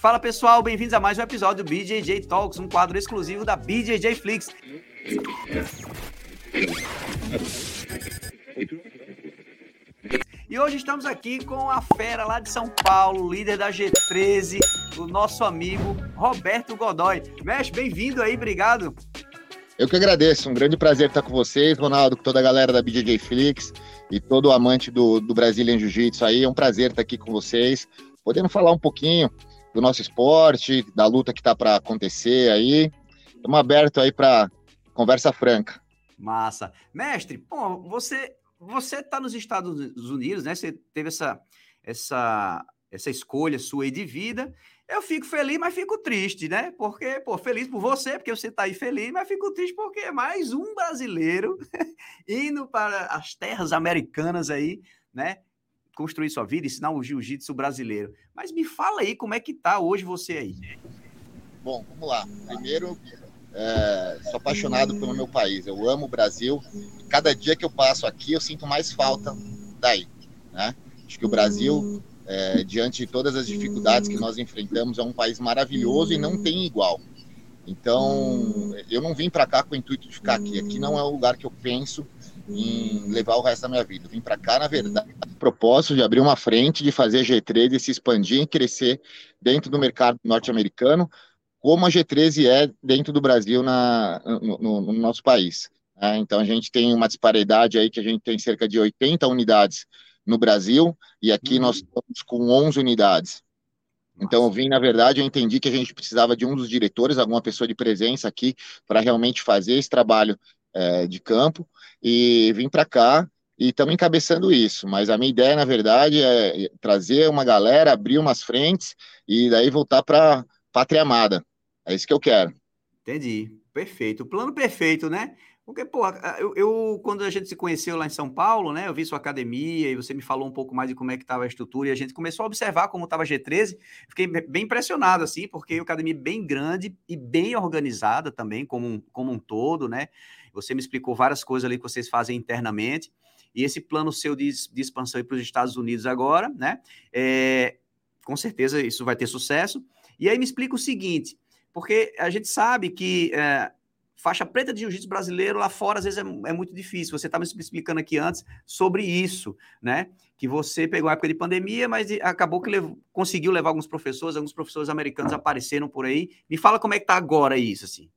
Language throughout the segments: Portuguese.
Fala pessoal, bem-vindos a mais um episódio do BJJ Talks, um quadro exclusivo da BJJ Flix. E hoje estamos aqui com a fera lá de São Paulo, líder da G13, o nosso amigo Roberto Godoy. Mestre, bem-vindo aí, obrigado. Eu que agradeço, um grande prazer estar com vocês, Ronaldo, com toda a galera da BJJ Flix e todo amante do, do Brazilian Jiu-Jitsu aí. É um prazer estar aqui com vocês, podendo falar um pouquinho do nosso esporte, da luta que está para acontecer aí. Estamos abertos aí para conversa franca. Massa. Mestre, bom, você você está nos Estados Unidos, né? Você teve essa, essa, essa escolha sua aí de vida. Eu fico feliz, mas fico triste, né? Porque, pô, feliz por você, porque você está aí feliz, mas fico triste porque é mais um brasileiro indo para as terras americanas aí, né? Construir sua vida, ensinar o jiu-jitsu brasileiro. Mas me fala aí como é que tá hoje você aí. Bom, vamos lá. Primeiro, é, sou apaixonado pelo meu país. Eu amo o Brasil. Cada dia que eu passo aqui, eu sinto mais falta daí. Né? Acho que o Brasil, é, diante de todas as dificuldades que nós enfrentamos, é um país maravilhoso e não tem igual. Então, eu não vim para cá com o intuito de ficar aqui. Aqui não é o lugar que eu penso em levar o resto da minha vida. Eu vim para cá, na verdade, propósito de abrir uma frente, de fazer G13 se expandir e crescer dentro do mercado norte-americano, como a G13 é dentro do Brasil na, no, no, no nosso país. Né? Então a gente tem uma disparidade aí que a gente tem cerca de 80 unidades no Brasil e aqui uhum. nós estamos com 11 unidades. Então eu vim, na verdade, eu entendi que a gente precisava de um dos diretores, alguma pessoa de presença aqui para realmente fazer esse trabalho é, de campo e vim para cá e estamos encabeçando isso. Mas a minha ideia, na verdade, é trazer uma galera, abrir umas frentes e daí voltar para pátria amada. É isso que eu quero. Entendi. Perfeito. Plano perfeito, né? Porque, pô, eu, eu, quando a gente se conheceu lá em São Paulo, né? Eu vi sua academia e você me falou um pouco mais de como é que estava a estrutura e a gente começou a observar como estava a G13. Fiquei bem impressionado, assim, porque é uma academia bem grande e bem organizada também, como um, como um todo, né? Você me explicou várias coisas ali que vocês fazem internamente. E esse plano seu de, de expansão para os Estados Unidos agora, né? É, com certeza isso vai ter sucesso. E aí me explica o seguinte: porque a gente sabe que é, faixa preta de jiu-jitsu brasileiro lá fora às vezes é, é muito difícil. Você estava me explicando aqui antes sobre isso, né? Que você pegou a época de pandemia, mas acabou que levou, conseguiu levar alguns professores, alguns professores americanos apareceram por aí. Me fala como é que está agora isso, assim.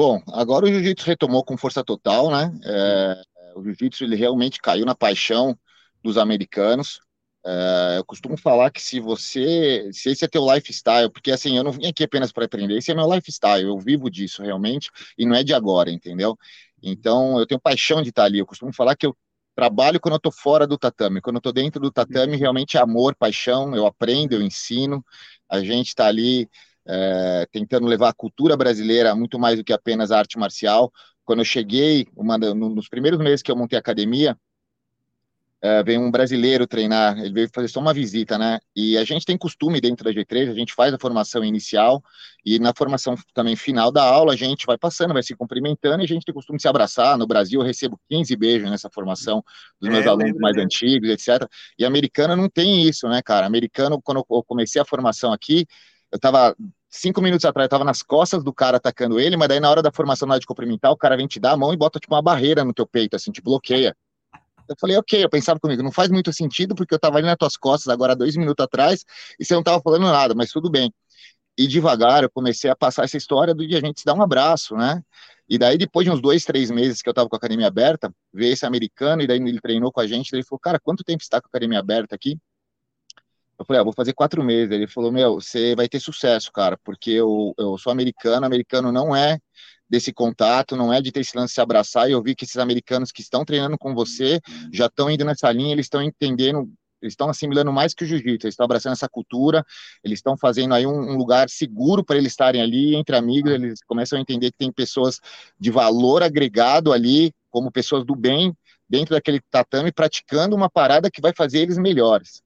Bom, agora o jiu-jitsu retomou com força total, né? É, o jiu-jitsu ele realmente caiu na paixão dos americanos. Uh, eu costumo falar que se você, se esse é teu lifestyle, porque assim, eu não vim aqui apenas para aprender, esse é meu lifestyle, eu vivo disso realmente, e não é de agora, entendeu? Então, eu tenho paixão de estar ali, eu costumo falar que eu trabalho quando eu estou fora do tatame, quando eu estou dentro do tatame, realmente é amor, paixão, eu aprendo, eu ensino, a gente está ali é, tentando levar a cultura brasileira muito mais do que apenas a arte marcial. Quando eu cheguei, uma, nos primeiros meses que eu montei a academia, é, veio um brasileiro treinar, ele veio fazer só uma visita, né? E a gente tem costume dentro da G3, a gente faz a formação inicial e na formação também final da aula a gente vai passando, vai se cumprimentando e a gente tem costume de se abraçar. No Brasil eu recebo 15 beijos nessa formação dos meus é, alunos mais antigos, etc. E americano não tem isso, né, cara? Americano, quando eu comecei a formação aqui, eu tava cinco minutos atrás, eu tava nas costas do cara atacando ele, mas daí na hora da formação, na hora de cumprimentar, o cara vem te dar a mão e bota tipo uma barreira no teu peito, assim, te bloqueia. Eu falei, ok, eu pensava comigo, não faz muito sentido, porque eu estava ali nas tuas costas agora dois minutos atrás e você não estava falando nada, mas tudo bem. E devagar eu comecei a passar essa história do dia a gente se dar um abraço, né? E daí, depois de uns dois, três meses que eu estava com a academia aberta, veio esse americano, e daí ele treinou com a gente, ele falou, cara, quanto tempo está com a academia aberta aqui? Eu falei, ah, vou fazer quatro meses. Ele falou, meu, você vai ter sucesso, cara, porque eu, eu sou americano, americano não é desse contato, não é de ter esse lance de se abraçar. E eu vi que esses americanos que estão treinando com você já estão indo nessa linha, eles estão entendendo, eles estão assimilando mais que o jiu-jitsu, eles estão abraçando essa cultura, eles estão fazendo aí um, um lugar seguro para eles estarem ali entre amigos, eles começam a entender que tem pessoas de valor agregado ali, como pessoas do bem, dentro daquele tatame, praticando uma parada que vai fazer eles melhores.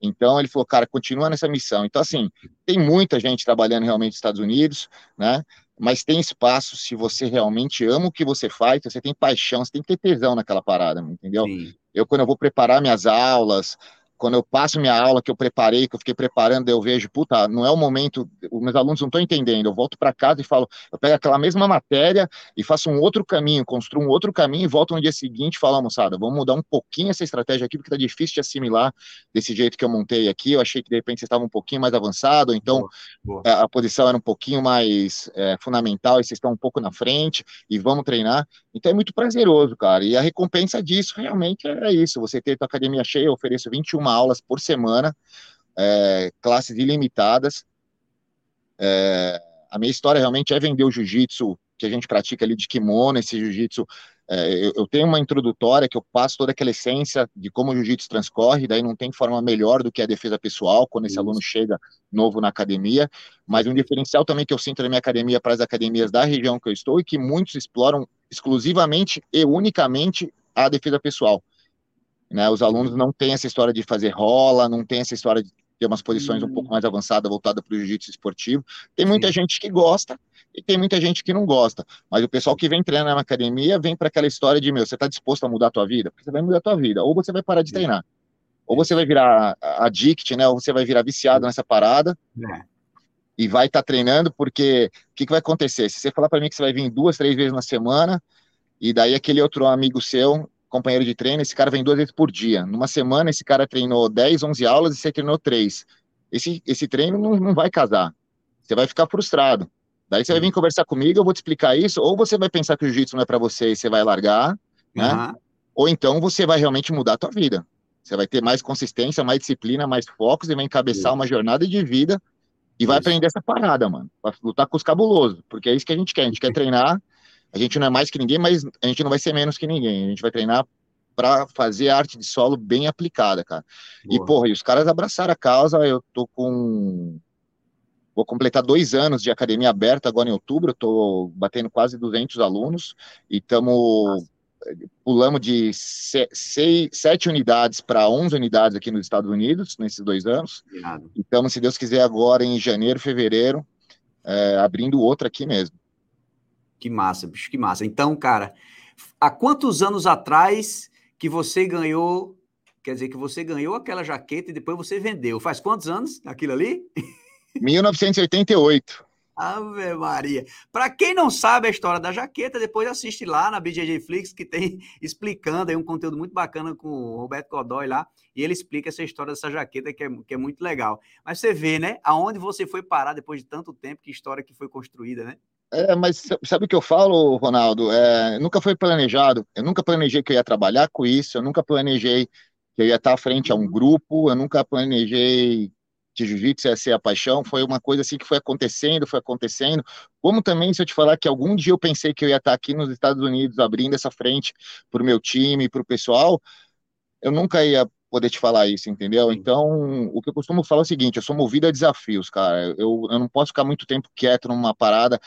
Então ele falou, cara, continua nessa missão. Então, assim, tem muita gente trabalhando realmente nos Estados Unidos, né? mas tem espaço se você realmente ama o que você faz, você tem paixão, você tem que ter tesão naquela parada, entendeu? Sim. Eu, quando eu vou preparar minhas aulas, quando eu passo minha aula, que eu preparei, que eu fiquei preparando, eu vejo, puta, não é o momento, os meus alunos não estão entendendo, eu volto para casa e falo, eu pego aquela mesma matéria e faço um outro caminho, construo um outro caminho e volto no dia seguinte e falo, moçada, vamos mudar um pouquinho essa estratégia aqui, porque tá difícil de assimilar desse jeito que eu montei aqui, eu achei que de repente você estava um pouquinho mais avançado, então boa, boa. A, a, posição era um pouquinho mais é, fundamental e vocês estão um pouco na frente e vamos treinar, então é muito prazeroso, cara, e a recompensa disso realmente é isso, você ter a academia cheia, eu ofereço 21 aulas por semana, é, classes ilimitadas. É, a minha história realmente é vender o jiu-jitsu que a gente pratica ali de kimono, esse jiu-jitsu. É, eu, eu, tenho uma introdutória que eu passo toda aquela essência de como o jiu-jitsu transcorre, daí não tem forma melhor do que a defesa pessoal quando esse Isso. aluno chega novo na academia. Mas um diferencial também que eu sinto na minha academia para as academias da região que eu estou e que muitos exploram exclusivamente e unicamente a defesa pessoal. Né? Os alunos não têm essa história de fazer rola, não tem essa história de ter umas posições um pouco hum. mais avançadas, voltada para o jiu-jitsu esportivo. Tem muita Sim. gente que gosta e tem muita gente que não gosta. Mas o pessoal que vem treinar na academia vem para aquela história de, meu, você está disposto a mudar a tua vida? Porque você vai mudar a tua vida. Ou você vai parar de treinar. Ou você vai virar addict, né? Ou você vai virar viciado nessa parada. É. E vai estar tá treinando, porque o que, que vai acontecer? Se você falar para mim que você vai vir duas, três vezes na semana, e daí aquele outro amigo seu companheiro de treino, esse cara vem duas vezes por dia. Numa semana, esse cara treinou 10, 11 aulas e você treinou 3. Esse, esse treino não, não vai casar. Você vai ficar frustrado. Daí você vai vir conversar comigo, eu vou te explicar isso, ou você vai pensar que o jiu-jitsu não é para você e você vai largar, né? Uhum. Ou então você vai realmente mudar a tua vida. Você vai ter mais consistência, mais disciplina, mais focos e vai encabeçar uma jornada de vida e vai aprender essa parada, mano. Vai lutar com os cabulosos, porque é isso que a gente quer. A gente quer treinar a gente não é mais que ninguém, mas a gente não vai ser menos que ninguém. A gente vai treinar para fazer arte de solo bem aplicada, cara. Boa. E, porra, e os caras abraçaram a causa. Eu tô com. Vou completar dois anos de academia aberta agora em outubro. Eu tô batendo quase 200 alunos e estamos. Pulamos de seis, sete unidades para 11 unidades aqui nos Estados Unidos, nesses dois anos. Então, se Deus quiser, agora em janeiro, fevereiro, é, abrindo outra aqui mesmo. Que massa, bicho, que massa. Então, cara, há quantos anos atrás que você ganhou, quer dizer, que você ganhou aquela jaqueta e depois você vendeu? Faz quantos anos aquilo ali? 1988. Ave Maria. Para quem não sabe a história da jaqueta, depois assiste lá na BJJ Flix, que tem explicando aí um conteúdo muito bacana com o Roberto Godoy lá, e ele explica essa história dessa jaqueta que é, que é muito legal. Mas você vê, né, aonde você foi parar depois de tanto tempo, que história que foi construída, né? É, mas sabe o que eu falo, Ronaldo? É, nunca foi planejado. Eu nunca planejei que eu ia trabalhar com isso. Eu nunca planejei que eu ia estar à frente a um grupo. Eu nunca planejei que jiu-jitsu ia ser a paixão. Foi uma coisa assim que foi acontecendo, foi acontecendo. Como também, se eu te falar que algum dia eu pensei que eu ia estar aqui nos Estados Unidos abrindo essa frente para o meu time, para o pessoal, eu nunca ia poder te falar isso, entendeu? Então, o que eu costumo falar é o seguinte: eu sou movido a desafios, cara. Eu, eu não posso ficar muito tempo quieto numa parada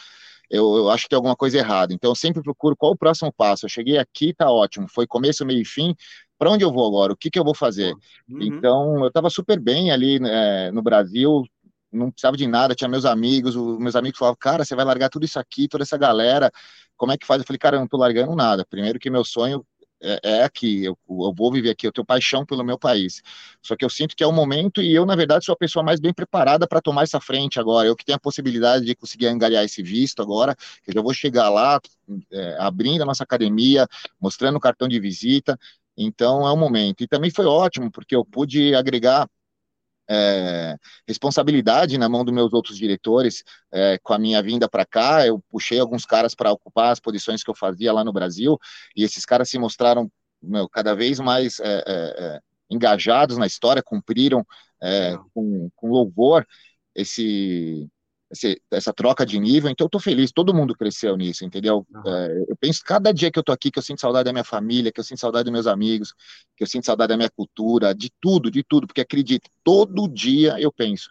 eu, eu, acho que tem alguma coisa errada. Então, eu sempre procuro qual o próximo passo. Eu cheguei aqui, tá ótimo. Foi começo, meio e fim. Para onde eu vou agora? O que, que eu vou fazer? Uhum. Então, eu estava super bem ali é, no Brasil, não precisava de nada, tinha meus amigos, os meus amigos falavam, cara, você vai largar tudo isso aqui, toda essa galera, como é que faz? Eu falei, cara, eu não tô largando nada. Primeiro que meu sonho é, é aqui, eu, eu, vou viver aqui, eu tenho paixão pelo meu país. Só que eu sinto que é o momento e eu, na verdade, sou a pessoa mais bem preparada para tomar essa frente agora. Eu que tenho a possibilidade de conseguir angariar esse visto agora, eu já vou chegar lá, é, abrindo a nossa academia, mostrando o cartão de visita. Então é o momento. E também foi ótimo, porque eu pude agregar é, responsabilidade na mão dos meus outros diretores é, com a minha vinda para cá. Eu puxei alguns caras para ocupar as posições que eu fazia lá no Brasil e esses caras se mostraram meu, cada vez mais é, é, é engajados na história, cumpriram é, com, com louvor esse esse, essa troca de nível, então eu tô feliz, todo mundo cresceu nisso, entendeu? Uhum. É, eu penso, cada dia que eu tô aqui, que eu sinto saudade da minha família, que eu sinto saudade dos meus amigos, que eu sinto saudade da minha cultura, de tudo, de tudo, porque acredite, todo dia eu penso,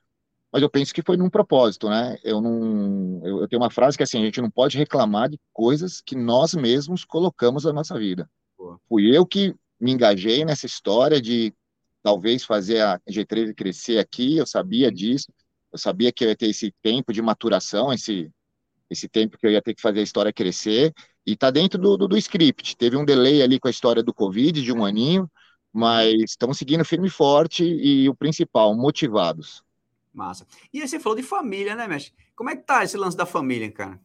mas eu penso que foi num propósito, né? Eu não, eu, eu tenho uma frase que é assim, a gente não pode reclamar de coisas que nós mesmos colocamos na nossa vida. Boa. Fui eu que me engajei nessa história de talvez fazer a G13 crescer aqui, eu sabia disso, eu sabia que eu ia ter esse tempo de maturação, esse, esse tempo que eu ia ter que fazer a história crescer, e tá dentro do, do, do script. Teve um delay ali com a história do Covid, de um aninho, mas estamos seguindo firme e forte e o principal, motivados. Massa. E aí você falou de família, né, mestre? Como é que tá esse lance da família, cara?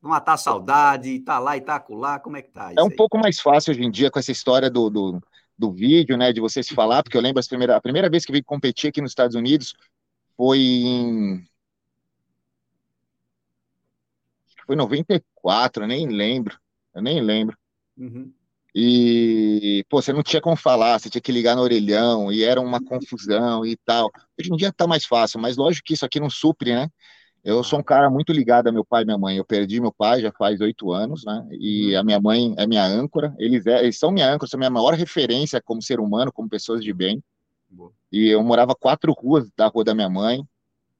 Matar a saudade, tá lá e tá lá, como é que tá? É um aí? pouco mais fácil hoje em dia com essa história do, do, do vídeo, né, de você se falar, porque eu lembro a primeira, a primeira vez que vim competir aqui nos Estados Unidos foi em foi 94, eu nem lembro, eu nem lembro. Uhum. E, pô, você não tinha como falar, você tinha que ligar no orelhão, e era uma confusão e tal. Hoje em dia tá mais fácil, mas lógico que isso aqui não supre, né? Eu sou um cara muito ligado a meu pai e minha mãe. Eu perdi meu pai já faz oito anos, né? E uhum. a minha mãe é minha âncora. Eles, é, eles são minha âncora, são minha maior referência como ser humano, como pessoas de bem. Boa. E eu morava quatro ruas da rua da minha mãe.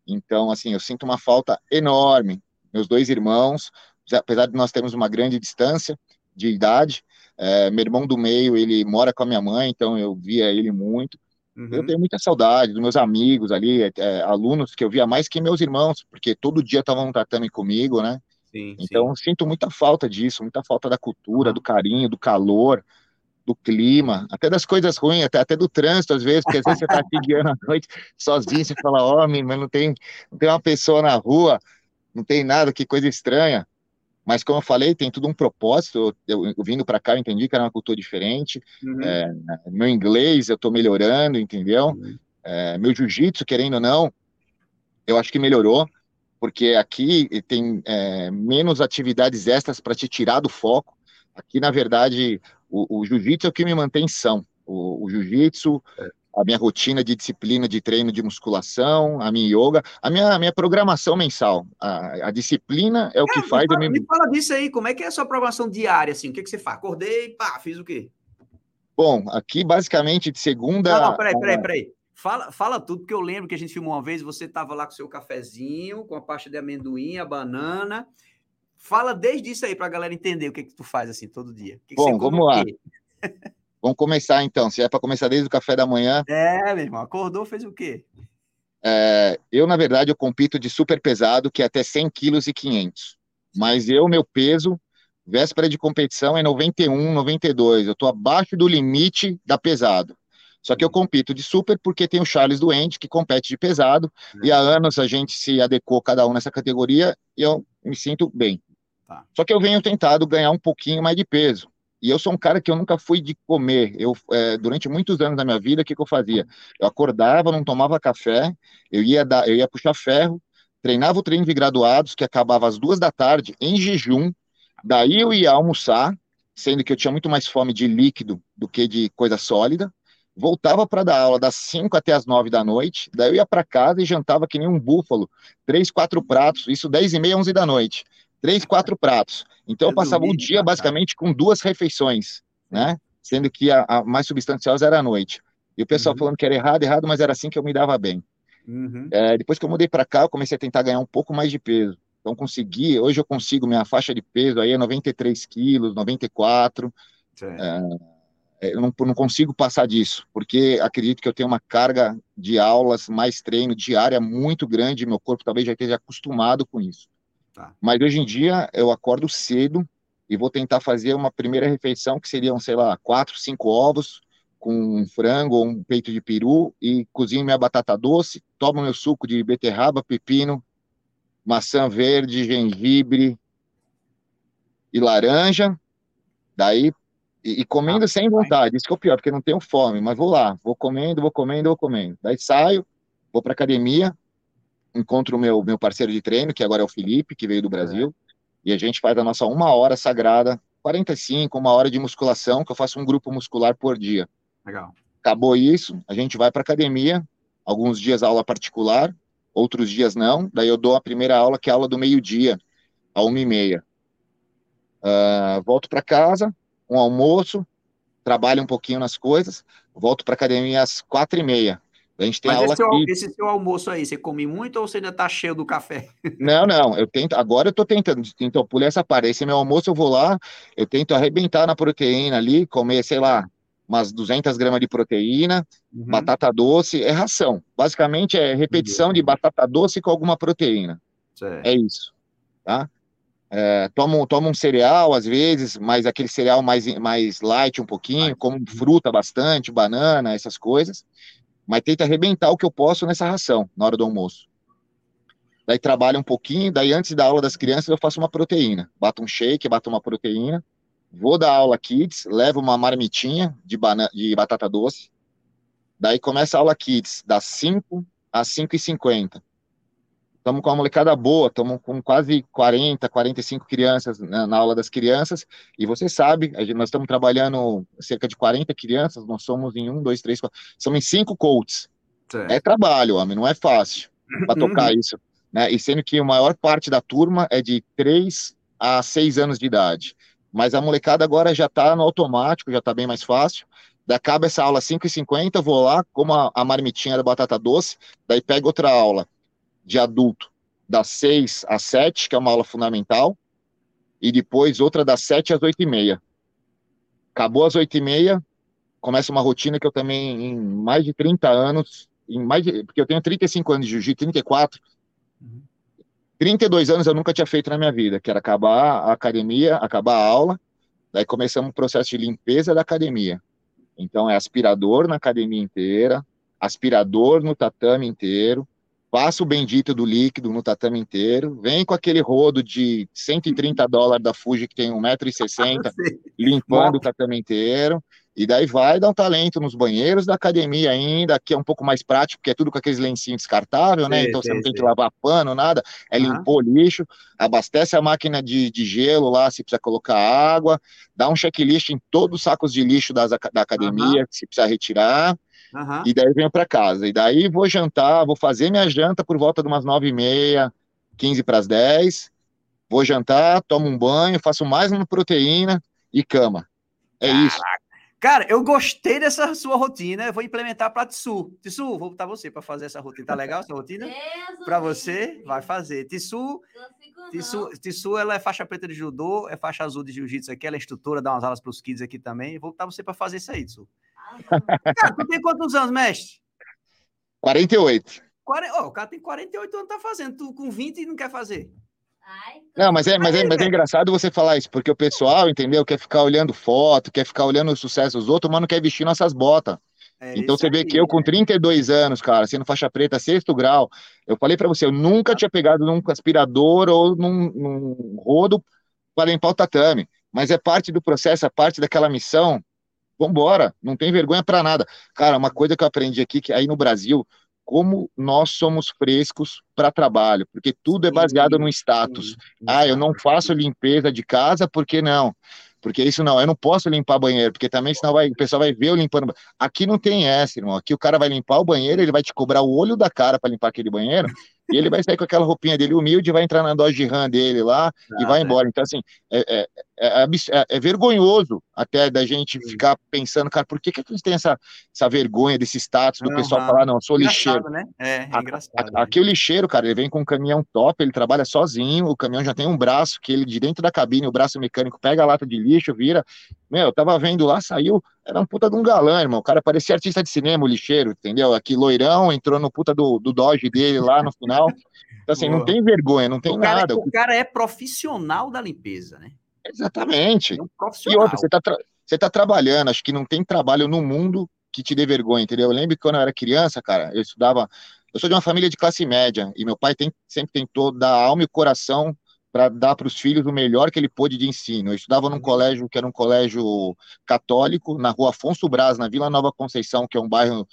Então, assim, eu sinto uma falta enorme. Meus dois irmãos, apesar de nós termos uma grande distância de idade, é, meu irmão do meio, ele mora com a minha mãe, então eu via ele muito. Uhum. Eu tenho muita saudade dos meus amigos ali, é, alunos que eu via mais que meus irmãos, porque todo dia estavam tratando comigo, né? Sim, então sim. sinto muita falta disso, muita falta da cultura, do carinho, do calor, do clima, até das coisas ruins, até, até do trânsito às vezes, porque às vezes você está aqui guiando à noite sozinho, você fala, homem, mas não tem, não tem uma pessoa na rua, não tem nada, que coisa estranha. Mas, como eu falei, tem tudo um propósito. Eu, eu vindo para cá, eu entendi que era uma cultura diferente. Uhum. É, meu inglês, eu estou melhorando, entendeu? Uhum. É, meu jiu-jitsu, querendo ou não, eu acho que melhorou, porque aqui tem é, menos atividades extras para te tirar do foco. Aqui, na verdade, o, o jiu-jitsu é o que me mantém são. O, o jiu-jitsu, é a minha rotina de disciplina de treino de musculação, a minha yoga, a minha, a minha programação mensal. A, a disciplina é o é, que faz. Me fala, me fala disso aí, como é que é a sua programação diária? Assim? O que, que você faz? Acordei, pá, fiz o quê? Bom, aqui basicamente de segunda. Não, não peraí, peraí, peraí. Fala, fala tudo, porque eu lembro que a gente filmou uma vez, você estava lá com o seu cafezinho, com a pasta de amendoim, a banana. Fala desde isso aí para a galera entender o que, que tu faz assim todo dia. Que Bom, vamos lá. Vamos começar então. Se é para começar desde o café da manhã. É, meu irmão. Acordou, fez o quê? É, eu, na verdade, eu compito de super pesado, que é até 100 quilos e 500. Mas eu, meu peso, véspera de competição, é 91, 92. Eu estou abaixo do limite da pesado. Só que eu compito de super porque tem o Charles doente, que compete de pesado, e há anos a gente se adequou cada um nessa categoria, e eu me sinto bem. Tá. Só que eu venho tentado ganhar um pouquinho mais de peso. E eu sou um cara que eu nunca fui de comer. Eu, é, durante muitos anos da minha vida, o que, que eu fazia? Eu acordava, não tomava café, eu ia, dar, eu ia puxar ferro, treinava o treino de graduados, que acabava às duas da tarde, em jejum. Daí eu ia almoçar, sendo que eu tinha muito mais fome de líquido do que de coisa sólida. Voltava para dar aula das 5 até as 9 da noite. Daí eu ia para casa e jantava que nem um búfalo, três, quatro pratos, isso 10 e meia, 11 da noite três, quatro pratos. Então eu passava o dia basicamente com duas refeições, né? Sendo que a, a mais substanciosa era a noite. E o pessoal uhum. falando que era errado, errado, mas era assim que eu me dava bem. Uhum. É, depois que eu mudei para cá, eu comecei a tentar ganhar um pouco mais de peso. Então consegui, hoje eu consigo, minha faixa de peso aí é 93 quilos, 94. É, é, eu não, não, consigo passar disso, porque acredito que eu tenho uma carga de aulas, mais treino diária muito grande, meu corpo talvez já esteja acostumado com isso. Tá. Mas hoje em dia eu acordo cedo e vou tentar fazer uma primeira refeição que seriam, sei lá, quatro, cinco ovos com um frango ou um peito de peru e cozinho minha batata doce, tomo meu suco de beterraba, pepino, maçã verde, gengibre e laranja. Daí e, e comendo ah, sem vontade, isso que é o pior, porque não tenho fome, mas vou lá, vou comendo, vou comendo, vou comendo. Daí saio, vou para academia, encontro o meu, meu parceiro de treino, que agora é o Felipe, que veio do Brasil, é. e a gente faz a nossa uma hora sagrada, 45, uma hora de musculação, que eu faço um grupo muscular por dia. Legal. Acabou isso, a gente vai para academia, alguns dias aula particular, outros dias não, daí eu dou a primeira aula, que é a aula do meio-dia, a uma e meia. Uh, volto para casa, um almoço, trabalho um pouquinho nas coisas, volto para academia às quatro e meia. A gente tem Mas aula esse, aqui... esse seu almoço aí, você come muito ou você ainda tá cheio do café? Não, não, eu tento, agora eu tô tentando, então pulei essa parte, esse meu almoço eu vou lá, eu tento arrebentar na proteína ali, comer, sei lá, umas 200 gramas de proteína, uhum. batata doce, é ração, basicamente é repetição uhum. de batata doce com alguma proteína, certo. é isso, tá? É, tomo, tomo um cereal às vezes, mas aquele cereal mais, mais light um pouquinho, como fruta bastante, banana, essas coisas. Mas tento arrebentar o que eu posso nessa ração na hora do almoço. Daí trabalho um pouquinho, daí antes da aula das crianças eu faço uma proteína. Bato um shake, bato uma proteína. Vou dar aula kids, levo uma marmitinha de, banana, de batata doce. Daí começa a aula kids, das 5 às 5 e 50 Estamos com uma molecada boa, estamos com quase 40, 45 crianças na, na, aula das crianças, e você sabe, gente, nós estamos trabalhando cerca de 40 crianças, nós somos em um, dois, três, quatro, somos em cinco coaches. Certo. É trabalho, homem, não é fácil para tocar uhum. isso. Né? E sendo que a maior parte da turma é de 3 a 6 anos de idade. Mas a molecada agora já está no automático, já está bem mais fácil. Daí acaba essa aula 5h50, vou lá, como a, a marmitinha da batata doce, daí pego outra aula de adulto das 6 às 7, que é uma aula fundamental, e depois outra das 7 às 8 e meia. Acabou às 8 e meia, começa uma rotina que eu também, em mais de 30 anos, em mais de, porque eu tenho 35 anos de jiu-jitsu, 34, uhum. 32 anos eu nunca tinha feito na minha vida, que era acabar a academia, acabar a aula, daí começamos um processo de limpeza da academia. Então é aspirador na academia inteira, aspirador no tatame inteiro, passa o bendito do líquido no tatame inteiro, vem com aquele rodo de 130 dólares da Fuji que tem 1,60m, limpando o tatame inteiro, e daí vai dar um talento nos banheiros da academia ainda, que é um pouco mais prático, porque é tudo com aqueles lencinhos descartáveis, né? Então você não tem que lavar pano, nada, é uhum. limpou o lixo, abastece a máquina de, de gelo lá, se precisa colocar água, dá um checklist em todos os sacos de lixo das, da academia, uhum. se precisa retirar, Uhum. E daí venho para casa. E daí vou jantar, vou fazer minha janta por volta de umas nove e meia, quinze para as dez. Vou jantar, tomo um banho, faço mais uma proteína e cama. É Caraca. isso. Cara, eu gostei dessa sua rotina. Eu vou implementar para Tissu. Tissu, vou botar você para fazer essa rotina. Tá legal essa rotina? Para você, vai fazer. Tissu, Tissu, Tissu, ela é faixa preta de judô, é faixa azul de jiu-jitsu aqui, ela é instrutora, dá umas aulas para os kids aqui também. Vou botar você para fazer isso aí, Tissu. Cara, tu tem quantos anos, mestre? 48. 40, oh, o cara tem 48 anos, tá fazendo. Tu com 20 e não quer fazer. Não, mas é, mas, é, mas é engraçado você falar isso, porque o pessoal, entendeu? Quer ficar olhando foto, quer ficar olhando o sucesso dos outros, mas não quer vestir nossas botas. É então você vê aí, que eu com 32 né? anos, cara, sendo faixa preta, sexto grau, eu falei para você, eu nunca tinha pegado num aspirador ou num, num rodo para limpar o tatame, mas é parte do processo, é parte daquela missão Vambora, não tem vergonha para nada. Cara, uma coisa que eu aprendi aqui, que aí no Brasil, como nós somos frescos para trabalho, porque tudo é baseado no status. Ah, eu não faço limpeza de casa, por que não? Porque isso não, eu não posso limpar banheiro, porque também senão vai, o pessoal vai ver eu limpando. Aqui não tem essa, irmão. Aqui o cara vai limpar o banheiro, ele vai te cobrar o olho da cara para limpar aquele banheiro, e ele vai sair com aquela roupinha dele humilde, vai entrar na Dodge Ram dele lá ah, e vai embora. Então, assim, é, é, é, é, é vergonhoso até da gente ficar pensando, cara, por que, que a gente tem essa, essa vergonha desse status do uhum. pessoal falar, não, eu sou lixeiro. Né? É, é engraçado. A, a, aqui o lixeiro, cara, ele vem com um caminhão top, ele trabalha sozinho, o caminhão já tem um braço que ele, de dentro da cabine, o braço mecânico pega a lata de lixo, vira. Meu, eu tava vendo lá, saiu, era um puta de um galã, irmão. O cara parecia artista de cinema, o lixeiro, entendeu? Aqui, loirão, entrou no puta do, do Dodge dele lá no final. Então, assim, Boa. não tem vergonha, não tem o nada. Cara, o cara é profissional da limpeza, né? Exatamente. É um e outra, você tá, você tá trabalhando, acho que não tem trabalho no mundo que te dê vergonha, entendeu? Eu lembro que quando eu era criança, cara, eu estudava. Eu sou de uma família de classe média e meu pai tem, sempre tentou dar alma e coração para dar para os filhos o melhor que ele pôde de ensino. Eu estudava num uhum. colégio que era um colégio católico, na rua Afonso Braz, na Vila Nova Conceição, que é um bairro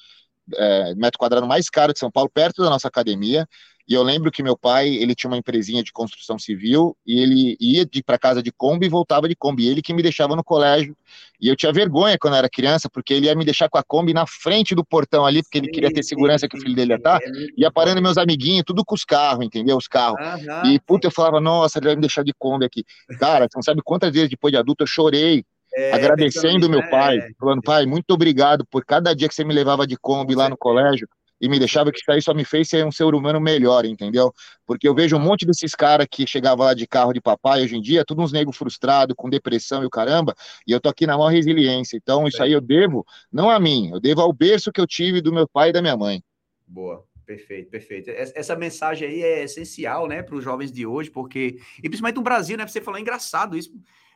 é, metro quadrado mais caro de São Paulo, perto da nossa academia. E eu lembro que meu pai, ele tinha uma empresinha de construção civil e ele ia para casa de Kombi e voltava de Kombi. Ele que me deixava no colégio. E eu tinha vergonha quando eu era criança, porque ele ia me deixar com a Kombi na frente do portão ali, porque ele queria ter segurança que o filho dele ia estar. Tá. Ia parando meus amiguinhos, tudo com os carros, entendeu? Os carros. E, puta, eu falava, nossa, ele vai me deixar de Kombi aqui. Cara, você não sabe quantas vezes depois de adulto eu chorei é, agradecendo meu pai, é, falando, pai, muito obrigado por cada dia que você me levava de Kombi lá no colégio e me deixava que isso aí só me fez ser um ser humano melhor, entendeu? Porque eu vejo um monte desses caras que chegavam lá de carro de papai hoje em dia, tudo uns negros frustrados, com depressão e o caramba, e eu tô aqui na maior resiliência. Então, isso aí eu devo, não a mim, eu devo ao berço que eu tive do meu pai e da minha mãe. Boa. Perfeito, perfeito. Essa mensagem aí é essencial, né, para os jovens de hoje, porque. E principalmente no Brasil, né? Você falou, é engraçado isso.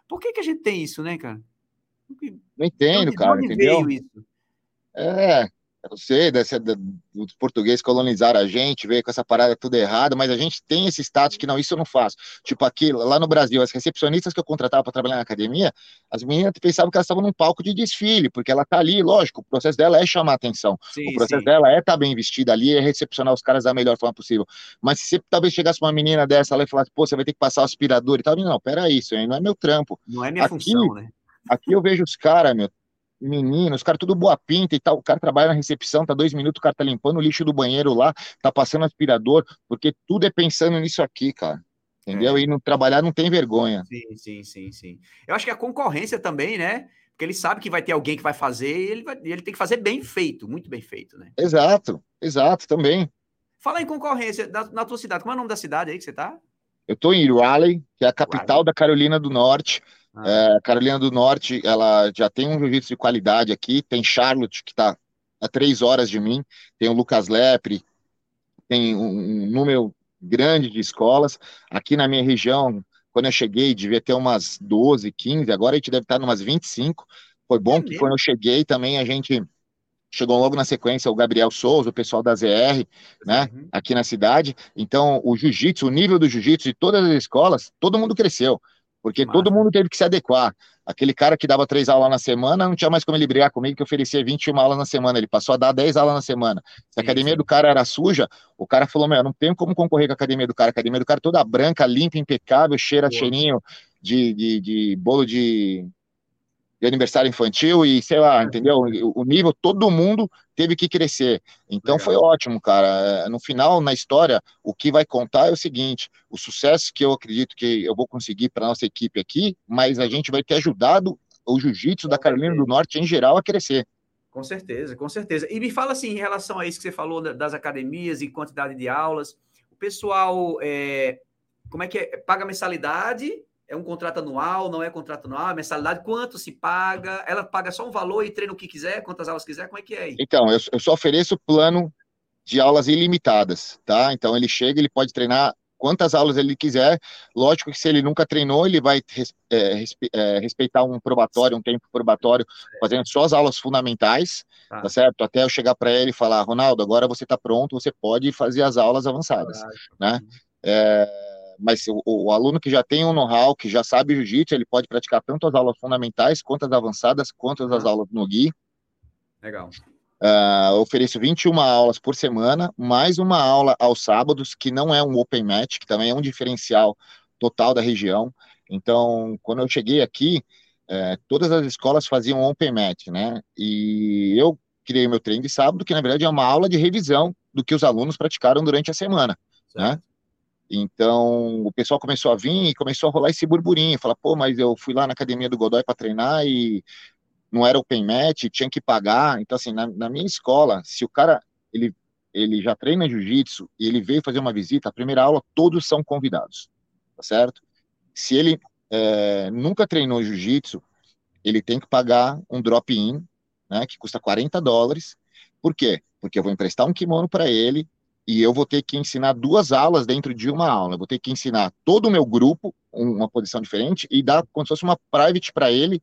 Por que, que a gente tem isso, né, cara? Não entendo, cara. entendeu? isso? É, eu sei, desse, dos portugueses colonizaram a gente, veio com essa parada tudo errada, mas a gente tem esse status que não, isso eu não faço. Tipo, aqui, lá no Brasil, as recepcionistas que eu contratava para trabalhar na academia, as meninas pensavam que elas estavam num palco de desfile, porque ela tá ali, lógico, o processo dela é chamar atenção. Sim, o processo sim. dela é estar tá bem vestida ali, é recepcionar os caras da melhor forma possível. Mas se você talvez chegasse uma menina dessa lá e falasse, pô, você vai ter que passar o aspirador e tal, não, peraí, isso aí não é meu trampo. Não é minha aqui, função, né? Aqui eu vejo os caras, meu, menino, os caras tudo boa pinta e tal, o cara trabalha na recepção, tá dois minutos, o cara tá limpando o lixo do banheiro lá, tá passando aspirador, porque tudo é pensando nisso aqui, cara. Entendeu? É. E não trabalhar não tem vergonha. Sim, sim, sim, sim. Eu acho que a concorrência também, né? Porque ele sabe que vai ter alguém que vai fazer e ele, vai, ele tem que fazer bem feito, muito bem feito, né? Exato, exato, também. Fala em concorrência, na, na tua cidade, como é o nome da cidade aí que você tá? Eu tô em Raleigh, que é a capital Raleigh. da Carolina do Norte. Ah. É, Carolina do Norte, ela já tem um jiu-jitsu de qualidade aqui. Tem Charlotte, que está a três horas de mim. Tem o Lucas Lepre. Tem um, um, número grande de escolas. Aqui na minha região, quando eu cheguei, devia ter umas 12, 15. Agora a gente deve estar umas 25. Foi bom é que quando eu cheguei também a gente chegou logo na sequência o Gabriel Souza, o pessoal da ZR, né, uhum. aqui na cidade. Então, o jiu-jitsu, o nível do jiu-jitsu de todas as escolas, todo mundo cresceu porque todo mundo teve que se adequar. Aquele cara que dava três aulas na semana não tinha mais como ele brigar comigo, que oferecia 21 aulas na semana. Ele passou a dar 10 aulas na semana. Se a academia sim. do cara era suja, o cara falou: Meu, não tenho como concorrer com a academia do cara. A academia do cara toda branca, limpa, impecável, cheira Boa. cheirinho de, de, de bolo de, de aniversário infantil e sei lá, entendeu? O nível, todo mundo teve que crescer. Então Legal. foi ótimo, cara. É, no final, na história, o que vai contar é o seguinte: o sucesso que eu acredito que eu vou conseguir para nossa equipe aqui, mas a gente vai ter ajudado o jiu-jitsu da Carolina do Norte em geral a crescer. Com certeza, com certeza. E me fala assim, em relação a isso que você falou das academias e quantidade de aulas, o pessoal, é, como é que é? Paga mensalidade é um contrato anual, não é contrato anual, é mensalidade, quanto se paga? Ela paga só um valor e treina o que quiser, quantas aulas quiser, como é que é aí? Então, eu, eu só ofereço plano de aulas ilimitadas, tá? Então ele chega, ele pode treinar quantas aulas ele quiser. Lógico que se ele nunca treinou, ele vai é, é, respeitar um probatório, um tempo probatório, fazendo só as aulas fundamentais, tá, tá certo? Até eu chegar para ele e falar, Ronaldo, agora você está pronto, você pode fazer as aulas avançadas, né? É, mas o, o, aluno que já tem um know-how, que já sabe jiu-jitsu, ele pode praticar tanto as aulas fundamentais, quanto as avançadas, quanto as uhum. aulas no GUI. Legal. Uh, ofereço 21 aulas por semana, mais uma aula aos sábados, que não é um open match, que também é um diferencial total da região. Então, quando eu cheguei aqui, uh, todas as escolas faziam open match, né? E eu criei meu treino de sábado, que na verdade é uma aula de revisão do que os alunos praticaram durante a semana, né? certo. né? Então, o pessoal começou a vir e começou a rolar esse burburinho, falar, pô, mas eu fui lá na academia do Godoy para treinar e não era open match, tinha que pagar. Então, assim, na, na minha escola, se o cara, ele, ele já treina jiu-jitsu e ele veio fazer uma visita, a primeira aula, todos são convidados, tá certo? Se ele é, nunca treinou jiu-jitsu, ele tem que pagar um drop-in, né, que custa 40 dólares. Por quê? Porque eu vou emprestar um kimono para ele, e eu vou ter que ensinar duas aulas dentro de uma aula. Eu vou ter que ensinar todo o meu grupo uma posição diferente e dar como se fosse uma private para ele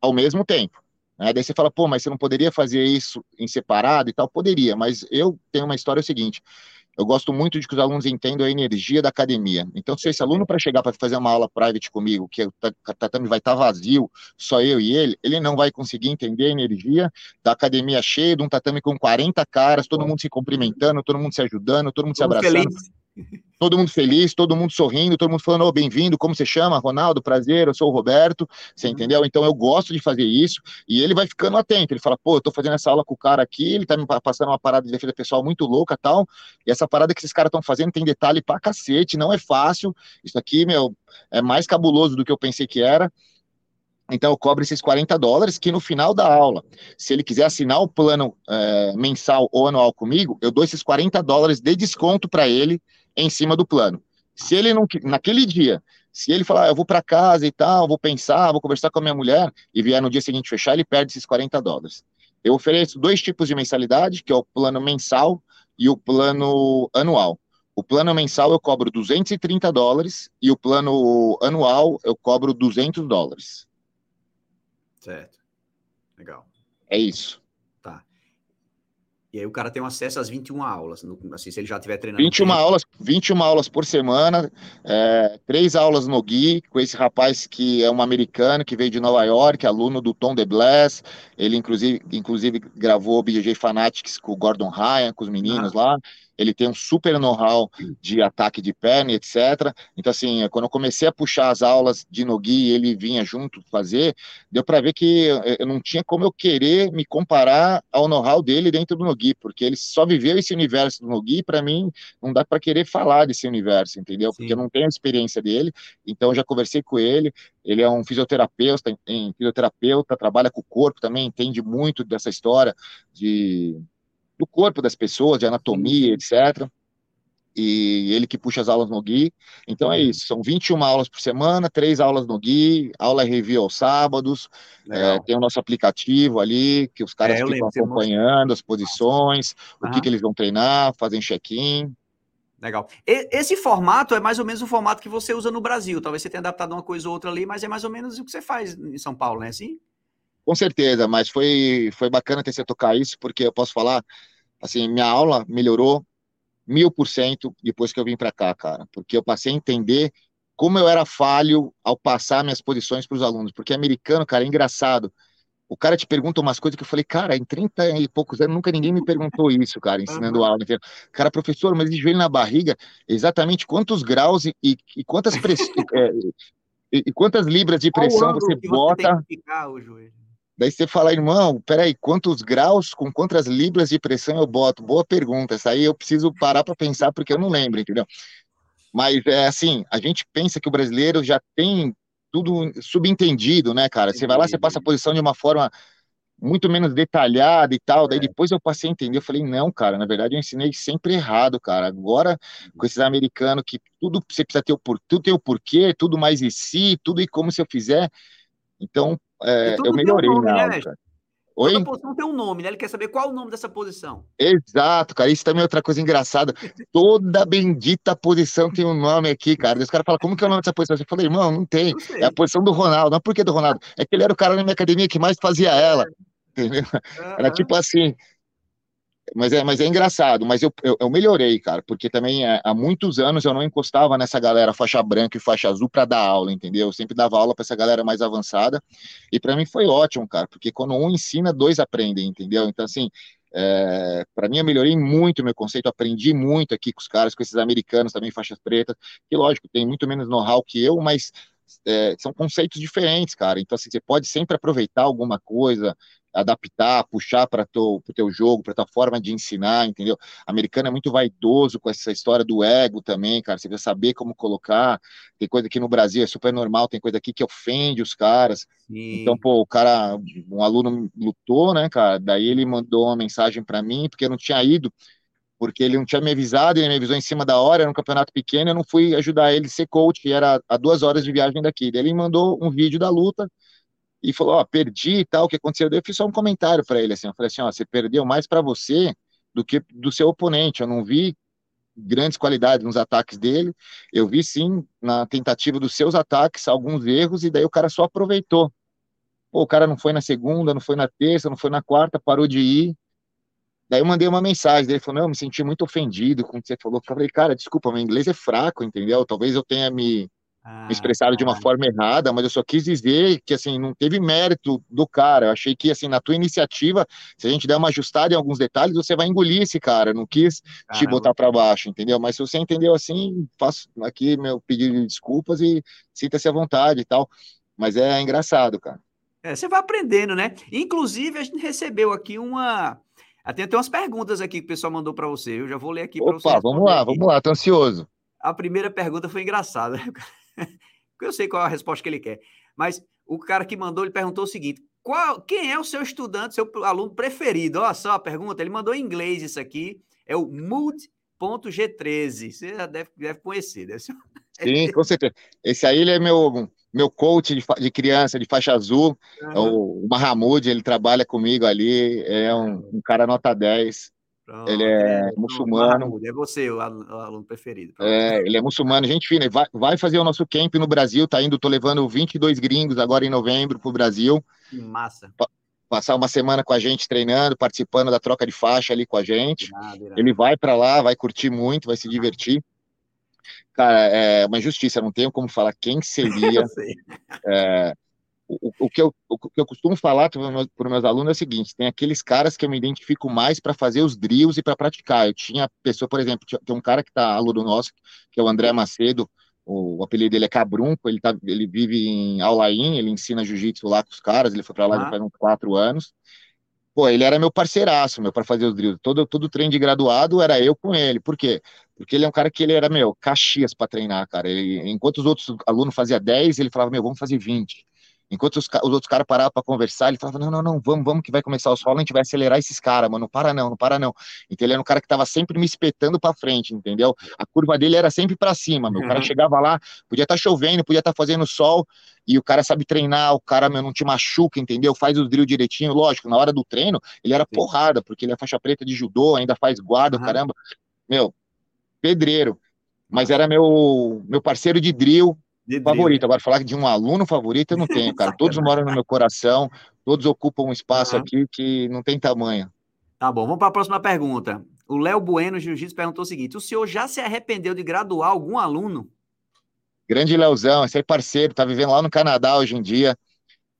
ao mesmo tempo. Né? Daí você fala, pô, mas você não poderia fazer isso em separado e tal? Poderia, mas eu tenho uma história é o seguinte: eu gosto muito de que os alunos entendam a energia da academia. Então, se esse aluno para chegar para fazer uma aula private comigo, que o tatame vai estar tá vazio, só eu e ele, ele não vai conseguir entender a energia da academia cheia, de um tatame com 40 caras, todo mundo se cumprimentando, todo mundo se ajudando, todo mundo se abraçando. Feliz todo mundo feliz, todo mundo sorrindo, todo mundo falando, oh, bem-vindo, como você chama? Ronaldo, prazer, eu sou o Roberto, você uhum. entendeu? Então eu gosto de fazer isso, e ele vai ficando atento, ele fala, pô, eu tô fazendo essa aula com o cara aqui, ele tá me passando uma parada de defesa pessoal muito louca tal, e essa parada que esses caras estão fazendo tem detalhe pra cacete, não é fácil, isso aqui, meu, é mais cabuloso do que eu pensei que era, então eu cobro esses 40 dólares, que no final da aula, se ele quiser assinar o plano é, mensal ou anual comigo, eu dou esses 40 dólares de desconto para ele, em cima do plano. Se ele não, naquele dia, se ele falar, ah, eu vou para casa e tal, vou pensar, vou conversar com a minha mulher, e vier no dia seguinte fechar, ele perde esses 40 dólares. Eu ofereço dois tipos de mensalidade, que é o plano mensal, e o plano anual. O plano mensal eu cobro 230 dólares e o plano anual eu cobro 200 dólares. Certo. Legal. É isso. E aí o cara tem acesso às 21 aulas, assim, se ele já estiver treinando. 21 tempo. aulas, 21 aulas por semana, é, três aulas no Gui, com esse rapaz que é um americano, que veio de Nova York, aluno do Tom DeBless, ele inclusive, inclusive gravou o BJJ Fanatics com o Gordon Ryan, com os meninos ah. lá, ele tem um super know-how de ataque de perna, etc. Então, assim, quando eu comecei a puxar as aulas de Nogi e ele vinha junto fazer, deu para ver que eu não tinha como eu querer me comparar ao know-how dele dentro do Nogi, porque ele só viveu esse universo do Nogi, e para mim não dá para querer falar desse universo, entendeu? Sim. Porque eu não tenho a experiência dele, então eu já conversei com ele, ele é um fisioterapeuta, em fisioterapeuta, trabalha com o corpo também, entende muito dessa história de do corpo das pessoas, de anatomia, etc. E ele que puxa as aulas no Gui. Então é isso, são 21 aulas por semana, três aulas no Gui, aula review aos sábados, é, tem o nosso aplicativo ali, que os caras é, ficam acompanhando as posições, o que, que eles vão treinar, fazem check-in. Legal. Esse formato é mais ou menos o formato que você usa no Brasil. Talvez você tenha adaptado uma coisa ou outra ali, mas é mais ou menos o que você faz em São Paulo, né? Assim? Com certeza, mas foi, foi bacana ter você tocar isso, porque eu posso falar, assim, minha aula melhorou mil por cento depois que eu vim para cá, cara, porque eu passei a entender como eu era falho ao passar minhas posições para os alunos, porque americano, cara, é engraçado. O cara te pergunta umas coisas que eu falei, cara, em 30 e poucos anos nunca ninguém me perguntou isso, cara, ensinando aula. Cara, professor, mas de joelho na barriga, exatamente quantos graus e, e, quantas press... é, e, e, quantas libras de pressão você bota. Você o joelho? Daí você fala, irmão, peraí, quantos graus, com quantas libras de pressão eu boto? Boa pergunta, essa aí eu preciso parar para pensar porque eu não lembro, entendeu? Mas é assim, a gente pensa que o brasileiro já tem tudo subentendido, né, cara? Você vai lá, você passa a posição de uma forma muito menos detalhada e tal. Daí é. depois eu passei a entender, eu falei, não, cara, na verdade eu ensinei sempre errado, cara. Agora, com esses americanos que tudo você precisa ter o porquê, tudo tem o porquê, tudo mais e si, tudo e como se eu fizer. Então, é, eu melhorei um nome, na né? aula, Oi? Toda posição tem um nome, né? Ele quer saber qual é o nome dessa posição. Exato, cara. Isso também é outra coisa engraçada. Toda bendita posição tem um nome aqui, cara. Os caras falam, como que é o nome dessa posição? Eu falei, irmão, não tem. É a posição do Ronaldo. Não por que do Ronaldo? É que ele era o cara na minha academia que mais fazia ela. Entendeu? Uhum. Era tipo assim. Mas é, mas é engraçado, mas eu, eu, eu melhorei, cara, porque também é, há muitos anos eu não encostava nessa galera faixa branca e faixa azul para dar aula, entendeu? Eu sempre dava aula para essa galera mais avançada, e para mim foi ótimo, cara, porque quando um ensina, dois aprendem, entendeu? Então, assim, é, para mim eu melhorei muito meu conceito, aprendi muito aqui com os caras, com esses americanos também, faixas pretas, que lógico, tem muito menos know-how que eu, mas é, são conceitos diferentes, cara. Então, assim, você pode sempre aproveitar alguma coisa, adaptar, puxar para o teu jogo, para tua forma de ensinar, entendeu? Americano é muito vaidoso com essa história do ego também, cara. Você quer saber como colocar. Tem coisa aqui no Brasil é super normal, tem coisa aqui que ofende os caras. Sim. Então, pô, o cara, um aluno lutou, né, cara? Daí ele mandou uma mensagem para mim, porque eu não tinha ido, porque ele não tinha me avisado, ele me avisou em cima da hora, era um campeonato pequeno, eu não fui ajudar ele a ser coach, era a duas horas de viagem daqui. Daí ele mandou um vídeo da luta e falou: Ó, perdi e tal, o que aconteceu? Eu fiz só um comentário para ele, assim, eu falei assim: Ó, você perdeu mais para você do que do seu oponente. Eu não vi grandes qualidades nos ataques dele, eu vi sim na tentativa dos seus ataques alguns erros, e daí o cara só aproveitou. Pô, o cara não foi na segunda, não foi na terça, não foi na quarta, parou de ir. Daí eu mandei uma mensagem, ele falou, não, eu me senti muito ofendido com o que você falou. Eu falei, cara, desculpa, meu inglês é fraco, entendeu? Talvez eu tenha me me expressaram de uma forma errada, mas eu só quis dizer que assim não teve mérito do cara. Eu achei que assim na tua iniciativa, se a gente der uma ajustada em alguns detalhes, você vai engolir esse cara. não quis Caramba. te botar para baixo, entendeu? Mas se você entendeu assim, faço aqui meu pedido de desculpas e sinta-se à vontade e tal. Mas é engraçado, cara. É, você vai aprendendo, né? Inclusive a gente recebeu aqui uma tem até umas perguntas aqui que o pessoal mandou para você. Eu já vou ler aqui para você. Opa, vamos lá, aqui. vamos lá, tô ansioso. A primeira pergunta foi engraçada. Porque eu sei qual é a resposta que ele quer. Mas o cara que mandou, ele perguntou o seguinte: qual, quem é o seu estudante, seu aluno preferido? Olha só a pergunta, ele mandou em inglês isso aqui. É o Mood.g13. Você já deve, deve conhecer, deve ser... Sim, com certeza. Esse aí ele é meu, meu coach de, de criança, de faixa azul. Uhum. É o, o Mahamud, ele trabalha comigo ali. É um, um cara nota 10. Pronto, ele é, é muçulmano. É você, o aluno preferido. É, ele é muçulmano, gente fina. Vai, vai fazer o nosso camp no Brasil, tá indo, tô levando 22 gringos agora em novembro pro Brasil. Que massa. Pa passar uma semana com a gente treinando, participando da troca de faixa ali com a gente. Ele vai para lá, vai curtir muito, vai se divertir. Cara, é uma injustiça, não tenho como falar quem seria. é, o, o, que eu, o, que eu costumo falar para os meus alunos é o seguinte: tem aqueles caras que eu me identifico mais para fazer os drills e para praticar. Eu tinha pessoa, por exemplo, tem um cara que está aluno nosso, que é o André Macedo, o, o apelido dele é Cabrunco, ele, tá, ele vive em Aulaim, ele ensina jiu-jitsu lá com os caras, ele foi para lá ah. já faz uns quatro anos. Pô, ele era meu parceiraço, meu, para fazer os drills. Todo, todo treino de graduado era eu com ele. Por quê? Porque ele é um cara que ele era, meu, caxias para treinar, cara. Ele, enquanto os outros alunos faziam 10, ele falava, meu, vamos fazer 20. Enquanto os, os outros caras paravam para conversar, ele falava: não, não, não, vamos, vamos que vai começar o solo, a gente vai acelerar esses caras, mano. Não para não, não para não. Então ele era um cara que tava sempre me espetando para frente, entendeu? A curva dele era sempre para cima, meu. O cara uhum. chegava lá, podia estar tá chovendo, podia estar tá fazendo sol, e o cara sabe treinar, o cara, meu, não te machuca, entendeu? Faz o drill direitinho. Lógico, na hora do treino, ele era porrada, porque ele é faixa preta de judô, ainda faz guarda, uhum. caramba. Meu, pedreiro. Mas era meu, meu parceiro de drill, favorito. Agora, falar de um aluno favorito, eu não tenho, cara. Todos moram no meu coração, todos ocupam um espaço uhum. aqui que não tem tamanho. Tá bom, vamos para a próxima pergunta. O Léo Bueno Jiu-Jitsu perguntou o seguinte: o senhor já se arrependeu de graduar algum aluno? Grande Leozão, esse aí parceiro, tá vivendo lá no Canadá hoje em dia.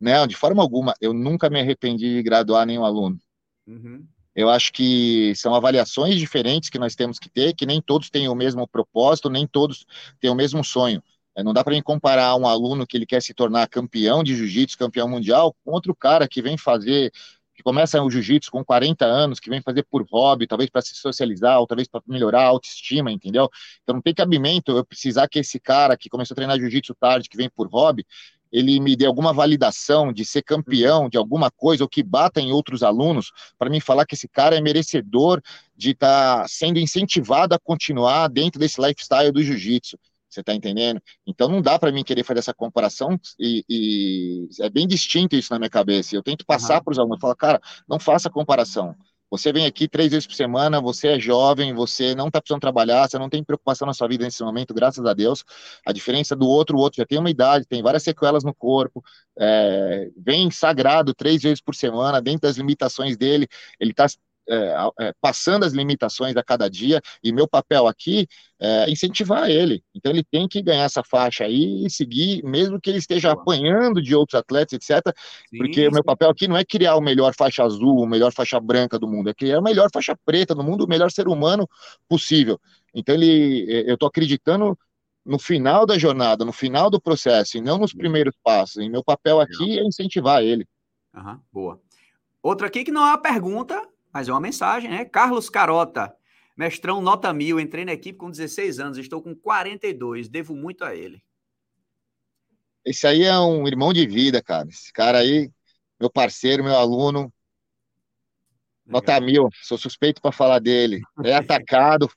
Não, de forma alguma, eu nunca me arrependi de graduar nenhum aluno. Uhum. Eu acho que são avaliações diferentes que nós temos que ter, que nem todos têm o mesmo propósito, nem todos têm o mesmo sonho. É, não dá para comparar um aluno que ele quer se tornar campeão de jiu-jitsu, campeão mundial, com outro cara que vem fazer, que começa o jiu-jitsu com 40 anos, que vem fazer por hobby, talvez para se socializar, ou talvez para melhorar a autoestima, entendeu? Então não tem cabimento eu precisar que esse cara que começou a treinar jiu-jitsu tarde, que vem por hobby, ele me dê alguma validação de ser campeão de alguma coisa ou que bata em outros alunos para me falar que esse cara é merecedor de estar tá sendo incentivado a continuar dentro desse lifestyle do jiu-jitsu. Você está entendendo? Então não dá para mim querer fazer essa comparação e, e, é bem distinto isso na minha cabeça. Eu tento passar uhum. para os alunos, falar, cara, não faça comparação. Você vem aqui três vezes por semana, você é jovem, você não está precisando trabalhar, você não tem preocupação na sua vida nesse momento, graças a Deus. A diferença do outro, o outro já tem uma idade, tem várias sequelas no corpo, é, vem sagrado três vezes por semana, dentro das limitações dele, ele está é, é, passando as limitações a cada dia, e meu papel aqui é incentivar ele. Então ele tem que ganhar essa faixa aí e seguir, mesmo que ele esteja apanhando de outros atletas, etc. Sim, porque o meu papel aqui não é criar o melhor faixa azul, o melhor faixa branca do mundo, é criar o melhor faixa preta do mundo, o melhor ser humano possível. Então ele, é, eu estou acreditando no final da jornada, no final do processo, e não nos primeiros passos. E meu papel aqui é incentivar ele. Uhum, boa. Outra aqui que não é uma pergunta, mas é uma mensagem, né? Carlos Carota, mestrão nota mil, entrei na equipe com 16 anos, estou com 42, devo muito a ele. Esse aí é um irmão de vida, cara. Esse cara aí, meu parceiro, meu aluno, nota mil, sou suspeito para falar dele. É atacado,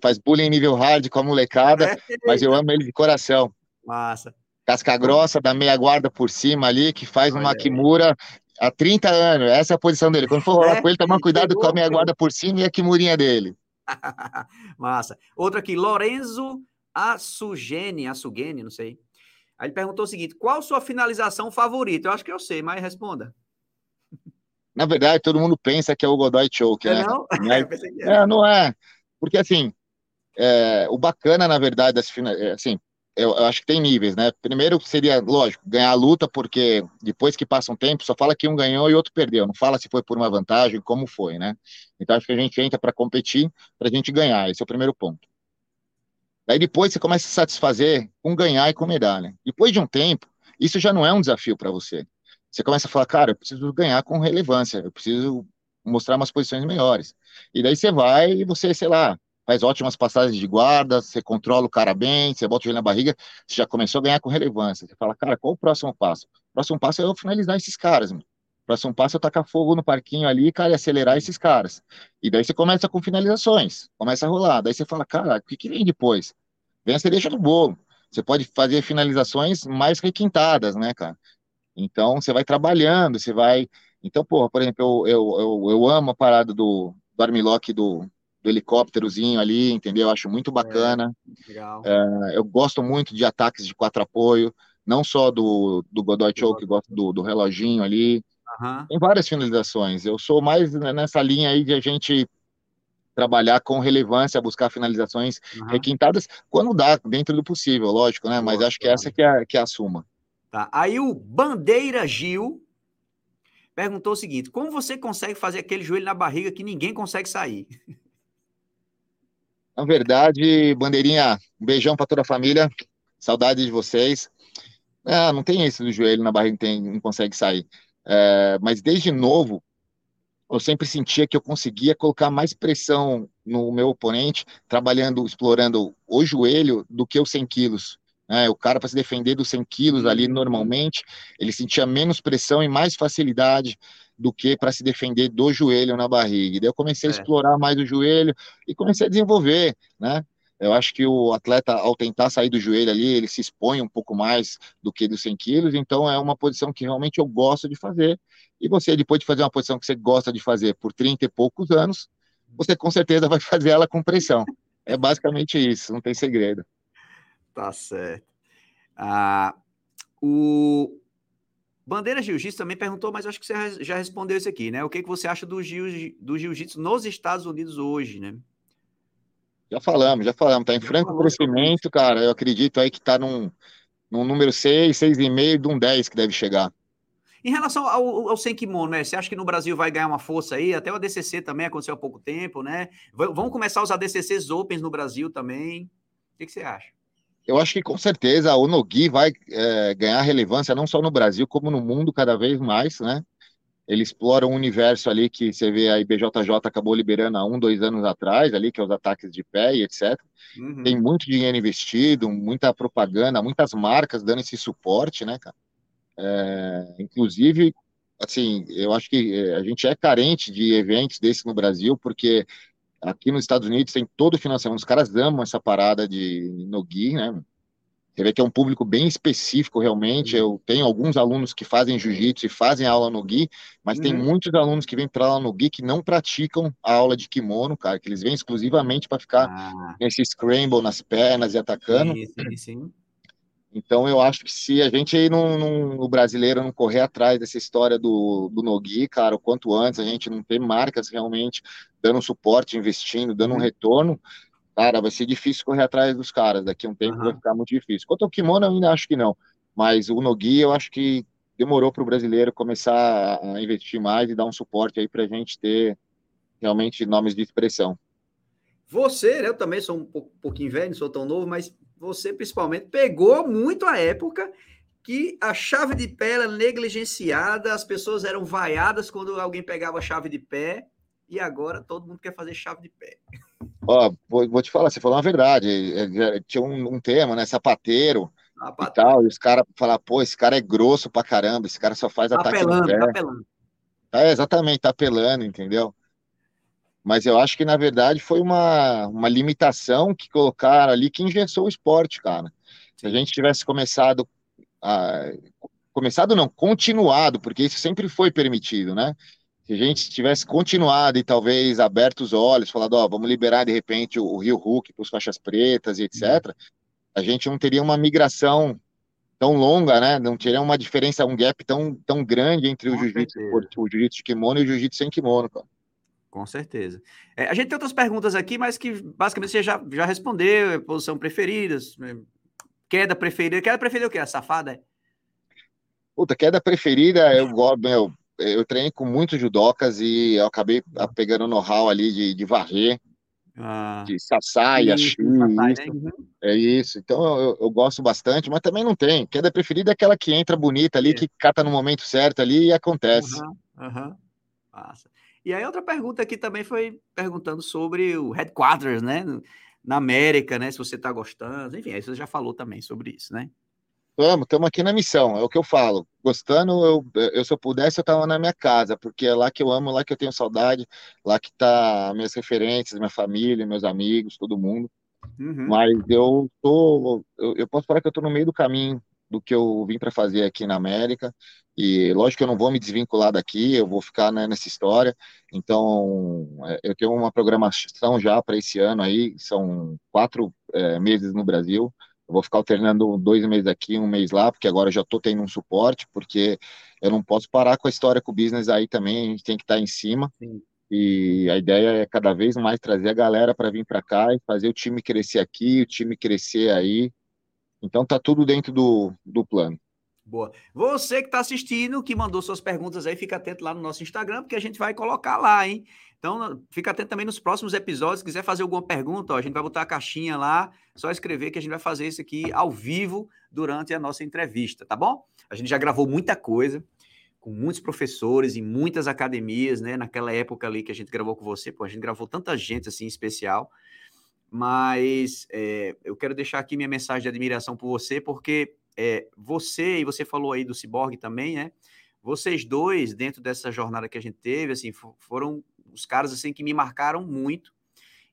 faz, bullying nível hard com a molecada, mas eu amo ele de coração. Massa. Casca grossa, da meia guarda por cima ali, que faz uma Kimura há 30 anos. Essa é a posição dele. Quando for rolar é, com ele, toma cuidado com a minha guarda por cima e a quimurinha dele. Massa. Outro aqui, Lorenzo Assugene, Assugene, não sei. Aí ele perguntou o seguinte: qual sua finalização favorita? Eu acho que eu sei, mas responda. Na verdade, todo mundo pensa que é o Godoy Choke, é né? Não? Mas, é, não é. Porque assim, é, o bacana, na verdade, assim, eu, eu, acho que tem níveis, né? Primeiro seria, lógico, ganhar a luta, porque depois que passa um tempo, só fala que um ganhou e outro perdeu. Não fala se foi por uma vantagem, como foi, né? Então acho que a gente entra para competir, para a gente ganhar. Esse é o primeiro ponto. Daí depois você começa a se satisfazer com ganhar e com medalha. Depois de um tempo, isso já não é um desafio para você. Você começa a falar, cara, eu preciso ganhar com relevância, eu preciso mostrar umas posições melhores. E daí você vai e você, sei lá, faz ótimas passagens de guarda, você controla o cara bem, você bota o joelho na barriga, você já começou a ganhar com relevância. Você fala, cara, qual o próximo passo? O próximo passo é eu finalizar esses caras, mano. O próximo passo é eu tacar fogo no parquinho ali, cara, e acelerar esses caras. E daí você começa com finalizações, começa a rolar. Daí você fala, cara, o que, que vem depois? Vem a cereja do bolo. Você pode fazer finalizações mais requintadas, né, cara? Então você vai trabalhando, você vai. Então, porra, por exemplo, eu, eu, eu, eu amo a parada do, do armlock do, do helicópterozinho ali, entendeu? Acho muito é, bacana. É, eu gosto muito de ataques de quatro apoio, não só do, do Godoy Choke, gosto do, do reloginho ali. Uhum. Tem várias finalizações. Eu sou mais nessa linha aí de a gente trabalhar com relevância, buscar finalizações uhum. requintadas, quando dá, dentro do possível, lógico, né? Mas acho que essa que é, que é a suma. Tá. Aí o Bandeira Gil perguntou o seguinte: como você consegue fazer aquele joelho na barriga que ninguém consegue sair? Na verdade, Bandeirinha, um beijão para toda a família, saudade de vocês. Ah, não tem esse do joelho na barriga, tem, não consegue sair. É, mas desde novo, eu sempre sentia que eu conseguia colocar mais pressão no meu oponente, trabalhando, explorando o joelho do que os 100 quilos. É, o cara, para se defender dos 100 quilos ali, normalmente, ele sentia menos pressão e mais facilidade do que para se defender do joelho na barriga. E daí eu comecei a é. explorar mais o joelho e comecei a desenvolver, né? Eu acho que o atleta, ao tentar sair do joelho ali, ele se expõe um pouco mais do que dos 100 quilos, então é uma posição que realmente eu gosto de fazer. E você, depois de fazer uma posição que você gosta de fazer por 30 e poucos anos, você com certeza vai fazer ela com pressão. É basicamente isso, não tem segredo. Tá certo. Ah, o Bandeira Jiu-Jitsu também perguntou, mas acho que você já respondeu isso aqui, né? O que, que você acha do, jiu, do jiu-jitsu nos Estados Unidos hoje, né? Já falamos, já falamos. Está em franco crescimento, cara. Eu acredito aí que está num, num número 6, 6,5 de um 10 que deve chegar. Em relação ao, ao sem kimono, né? Você acha que no Brasil vai ganhar uma força aí? Até o ADCC também aconteceu há pouco tempo, né? Vamos começar os ADCCs Opens no Brasil também. O que, que você acha? Eu acho que com certeza o Nogi vai é, ganhar relevância não só no Brasil, como no mundo cada vez mais, né? Ele explora um universo ali que você vê a IBJJ acabou liberando há um, dois anos atrás, ali, que é os ataques de pé e etc. Uhum. Tem muito dinheiro investido, muita propaganda, muitas marcas dando esse suporte, né, cara? É, inclusive, assim, eu acho que é, a gente é carente de eventos desse no Brasil, porque aqui nos Estados Unidos tem todo o financiamento, os caras amam essa parada de Nogi, né? Você vê que é um público bem específico, realmente. Eu tenho alguns alunos que fazem jiu-jitsu e fazem aula no Gui, mas uhum. tem muitos alunos que vêm para aula no Gui que não praticam a aula de kimono, cara, que eles vêm exclusivamente para ficar ah. nesse scramble nas pernas e atacando. Sim, sim, sim. Então eu acho que se a gente aí no, no brasileiro não correr atrás dessa história do, do Nogi, cara, o quanto antes a gente não ter marcas realmente dando suporte, investindo, dando um uhum. retorno, cara, vai ser difícil correr atrás dos caras. Daqui a um tempo uhum. vai ficar muito difícil. Quanto ao kimono, eu ainda acho que não. Mas o Nogi, eu acho que demorou para o brasileiro começar a investir mais e dar um suporte aí para a gente ter realmente nomes de expressão. Você, né, eu também sou um pouquinho velho, não sou tão novo, mas você principalmente pegou muito a época que a chave de pé era negligenciada, as pessoas eram vaiadas quando alguém pegava a chave de pé, e agora todo mundo quer fazer chave de pé. Ó, vou, vou te falar, você falou uma verdade. É, é, tinha um, um tema, né? Sapateiro. E tal, e os caras falaram, pô, esse cara é grosso pra caramba, esse cara só faz tá ataque apelando, de pé. Tá apelando. É, exatamente, tá apelando, entendeu? Mas eu acho que na verdade foi uma, uma limitação que colocaram ali que engessou o esporte, cara. Se a gente tivesse começado a, começado não, continuado, porque isso sempre foi permitido, né? Se a gente tivesse continuado e talvez aberto os olhos, falado, ó, vamos liberar de repente o, o Rio Hulk para os faixas pretas e etc., a gente não teria uma migração tão longa, né? Não teria uma diferença, um gap tão, tão grande entre o jiu-jitsu o jiu-jitsu de kimono e o jiu-jitsu sem kimono, cara. Com certeza. É, a gente tem outras perguntas aqui, mas que basicamente você já, já respondeu, é posição preferida, é, queda preferida. Queda preferida é o quê? A safada? Puta, queda preferida, eu gosto, meu, eu treinei com muitos judocas e eu acabei pegando know-how ali de, de varrer, ah, de sassai, isso, né? Uhum. É isso. Então eu, eu, gosto bastante, mas também não tem. Queda preferida é aquela que entra bonita ali, é. que cata no momento certo ali e acontece. Uhum, uhum. Massa. E aí outra pergunta aqui também foi perguntando sobre o headquarters, né? Na América, né? Se você está gostando, enfim, aí você já falou também sobre isso, né? Vamos, estamos aqui na missão, é o que eu falo. Gostando, eu, eu se eu pudesse, eu estava na minha casa, porque é lá que eu amo, lá que eu tenho saudade, lá que tá minhas referências, minha família, meus amigos, todo mundo. Uhum. Mas eu tô, eu, eu, posso falar que eu estou no meio do caminho do que eu vim para fazer aqui na América. E lógico que eu não vou me desvincular daqui, eu vou ficar né, nessa história. Então, é, eu tenho uma programação já para esse ano aí, são quatro é, meses no Brasil. Eu vou ficar alternando dois meses aqui, um mês lá, porque agora eu já estou tendo um suporte, porque eu não posso parar com a história com o business aí também, a gente tem que estar tá em cima. Sim. E a ideia é cada vez mais trazer a galera para vir para cá e fazer o time crescer aqui, o time crescer aí. Então tá tudo dentro do, do plano. Boa. Você que está assistindo, que mandou suas perguntas aí, fica atento lá no nosso Instagram, porque a gente vai colocar lá, hein? Então, fica atento também nos próximos episódios. Se quiser fazer alguma pergunta, ó, a gente vai botar a caixinha lá, só escrever que a gente vai fazer isso aqui ao vivo durante a nossa entrevista, tá bom? A gente já gravou muita coisa com muitos professores em muitas academias, né? Naquela época ali que a gente gravou com você, pô, a gente gravou tanta gente assim especial. Mas é, eu quero deixar aqui minha mensagem de admiração por você, porque é, você, e você falou aí do Cyborg também, né? Vocês dois, dentro dessa jornada que a gente teve, assim, foram os caras assim que me marcaram muito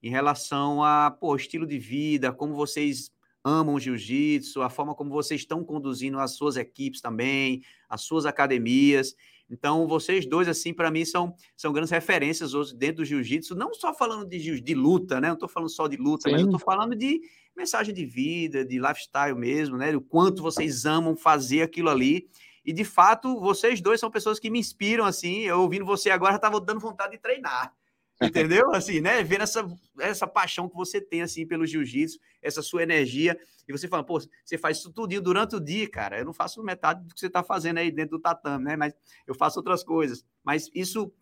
em relação a, pô, estilo de vida, como vocês amam jiu-jitsu, a forma como vocês estão conduzindo as suas equipes também, as suas academias. Então, vocês dois, assim, para mim, são, são grandes referências hoje dentro do jiu-jitsu, não só falando de, de luta, né? Não estou falando só de luta, Sim. mas eu estou falando de mensagem de vida, de lifestyle mesmo, né? O quanto vocês amam fazer aquilo ali. E de fato, vocês dois são pessoas que me inspiram assim. Eu ouvindo você agora, estava dando vontade de treinar. Entendeu? Assim, né? Vendo essa, essa paixão que você tem assim pelo jiu-jitsu, essa sua energia. E você fala, pô, você faz isso tudo durante o dia, cara. Eu não faço metade do que você está fazendo aí dentro do tatame, né? Mas eu faço outras coisas. Mas isso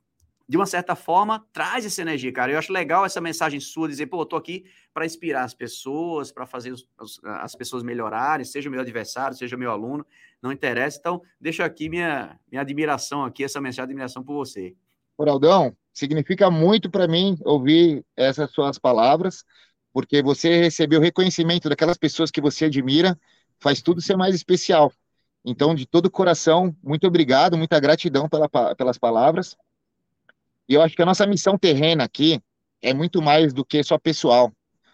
de uma certa forma, traz essa energia, cara. Eu acho legal essa mensagem sua, dizer, pô, eu tô aqui para inspirar as pessoas, para fazer os, as pessoas melhorarem, seja o meu adversário, seja o meu aluno, não interessa. Então, deixo aqui minha, minha admiração aqui, essa mensagem de admiração por você. Ronaldão, significa muito para mim ouvir essas suas palavras, porque você recebeu reconhecimento daquelas pessoas que você admira, faz tudo ser mais especial. Então, de todo o coração, muito obrigado, muita gratidão pela, pelas palavras. E eu acho que a nossa missão terrena aqui é muito mais do que só pessoal.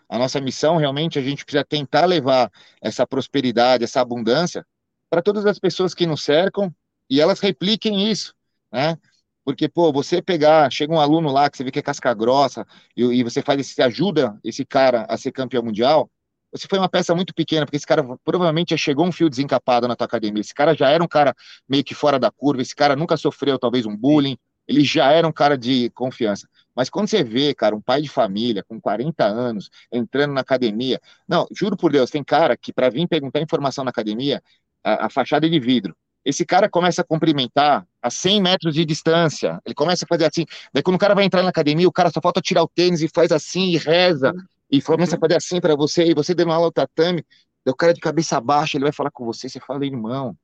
A nossa missão realmente a gente precisa tentar levar essa prosperidade, essa abundância para todas as pessoas que nos cercam e elas repliquem isso, né? Porque, pô, você pegar, chega um aluno lá que você vê que é casca grossa e, e você faz esse, ajuda esse cara a ser campeão mundial, você foi uma peça muito pequena, porque esse cara provavelmente já chegou um fio desencapado na tua academia. Esse cara já era um cara meio que fora da curva, esse cara nunca sofreu talvez um bullying, ele já era um cara de confiança. Mas quando você vê, cara, um pai de família com 40 anos entrando na academia, não, juro por Deus, tem cara que para vir perguntar informação na academia, a, a, fachada é de vidro. Esse cara começa a cumprimentar a 100 metros de distância. Ele começa a fazer assim. Daí quando o cara vai entrar na academia, o cara só falta tirar o tênis e faz assim e reza e começa a fazer assim para você e você dando aula ao tatame. Daí o cara de cabeça baixa, ele vai falar com você, você fala, irmão.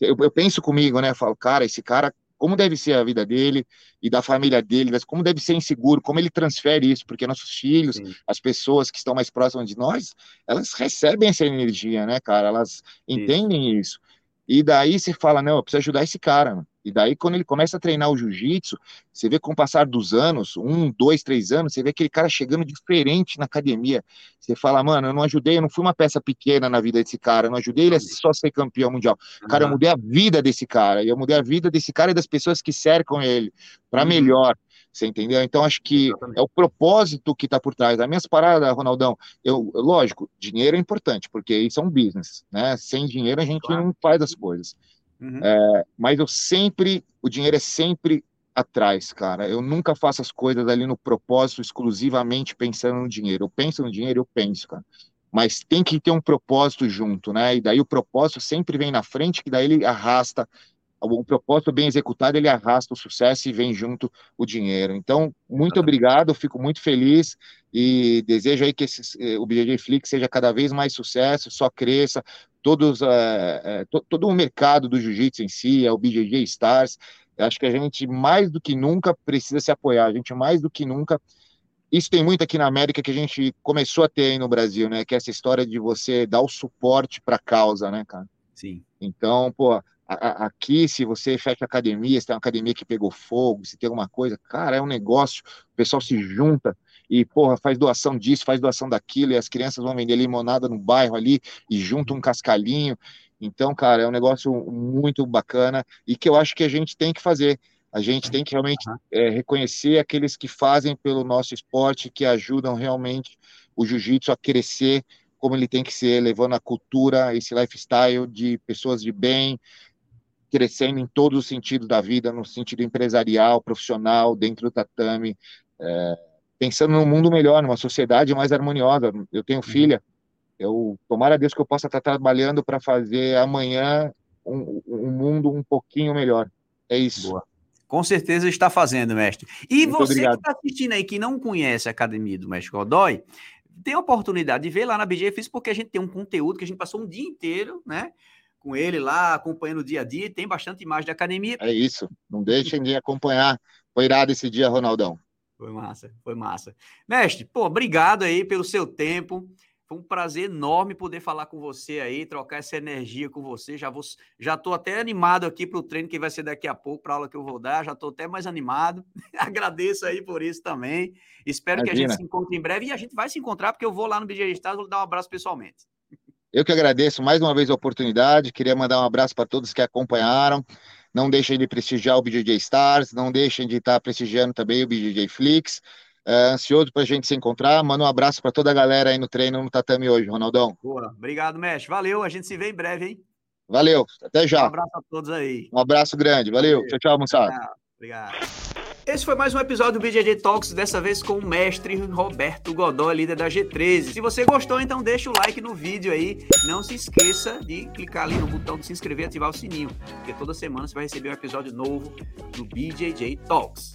Eu, eu penso comigo, né? Eu falo, cara, esse cara como deve ser a vida dele e da família dele, como deve ser inseguro, como ele transfere isso, porque nossos filhos, Sim. as pessoas que estão mais próximas de nós, elas recebem essa energia, né, cara? Elas entendem isso. isso. E daí você fala, não, eu preciso ajudar esse cara. Mano. E daí, quando ele começa a treinar o jiu-jitsu, você vê com o passar dos anos, um, dois, três anos, você vê aquele cara chegando diferente na academia. Você fala, mano, eu não ajudei, eu não fui uma peça pequena na vida desse cara, eu não ajudei ele a só ser campeão mundial. Cara, eu mudei a vida desse cara, eu mudei a vida desse cara e das pessoas que cercam ele para uhum. melhor. Você entendeu? Então, acho que Exatamente. é o propósito que está por trás. As minhas paradas, Ronaldão, eu, lógico, dinheiro é importante, porque isso é um business, né? Sem dinheiro a gente claro. não faz as coisas. Uhum. É, mas eu sempre, o dinheiro é sempre atrás, cara. Eu nunca faço as coisas ali no propósito exclusivamente pensando no dinheiro. Eu penso no dinheiro, eu penso, cara. Mas tem que ter um propósito junto, né? E daí o propósito sempre vem na frente, que daí ele arrasta o propósito bem executado, ele arrasta o sucesso e vem junto o dinheiro. Então, muito obrigado, fico muito feliz e desejo aí que esse, eh, o BJJ Flix seja cada vez mais sucesso, só cresça, todos, é, é, to, todo o mercado do jiu-jitsu em si, é o BJJ Stars, acho que a gente mais do que nunca precisa se apoiar, a gente mais do que nunca isso tem muito aqui na América que a gente começou a ter aí no Brasil, né? Que é essa história de você dar o suporte para a causa, né, cara? Sim. Então, pô, aqui, se você fecha academia, se tem uma academia que pegou fogo, se tem alguma coisa, cara, é um negócio, o pessoal se junta e, porra, faz doação disso, faz doação daquilo, e as crianças vão vender limonada no bairro ali e junta um cascalhinho. Então, cara, é um negócio muito bacana e que eu acho que a gente tem que fazer. A gente tem que realmente uhum. é, reconhecer aqueles que fazem pelo nosso esporte, que ajudam realmente o jiu-jitsu a crescer como ele tem que ser, levando a cultura, esse lifestyle de pessoas de bem, crescendo em todos os sentidos da vida, no sentido empresarial, profissional, dentro do tatame, é, pensando num mundo melhor, numa sociedade mais harmoniosa. Eu tenho uhum. filha, eu tomara a Deus que eu possa estar trabalhando para fazer amanhã um, um, mundo um pouquinho melhor. É isso. Boa. Com certeza está fazendo, mestre. E Muito você obrigado. que está assistindo aí, que não conhece a Academia do Mestre Godoy, tem a oportunidade de ver lá na BG Física, porque a gente tem um conteúdo que a gente passou um dia inteiro, né? Com ele lá, acompanhando o dia a dia, tem bastante imagem da academia. É isso, não deixem de acompanhar. Foi irado esse dia, Ronaldão. Foi massa, foi massa. Mestre, pô, obrigado aí pelo seu tempo. Foi um prazer enorme poder falar com você aí, trocar essa energia com você. Já vou, já estou até animado aqui para o treino que vai ser daqui a pouco, para a aula que eu vou dar. Já estou até mais animado. Agradeço aí por isso também. Espero Imagina. que a gente se encontre em breve e a gente vai se encontrar porque eu vou lá no BG Estado, vou dar um abraço pessoalmente. Eu que agradeço mais uma vez a oportunidade. Queria mandar um abraço para todos que acompanharam. Não deixem de prestigiar o BJJ Stars, não deixem de estar prestigiando também o BJJ Flix. É, ansioso para a gente se encontrar. Manda um abraço para toda a galera aí no treino no tatame hoje, Ronaldão. Boa. Obrigado, mestre. Valeu. A gente se vê em breve, hein? Valeu. Até já. Um abraço a todos aí. Um abraço grande. Valeu. Valeu. Tchau, tchau, moçada. Obrigado. Esse foi mais um episódio do BJJ Talks, dessa vez com o mestre Roberto Godó, líder da G13. Se você gostou, então deixa o like no vídeo aí. Não se esqueça de clicar ali no botão de se inscrever e ativar o sininho, porque toda semana você vai receber um episódio novo do BJJ Talks.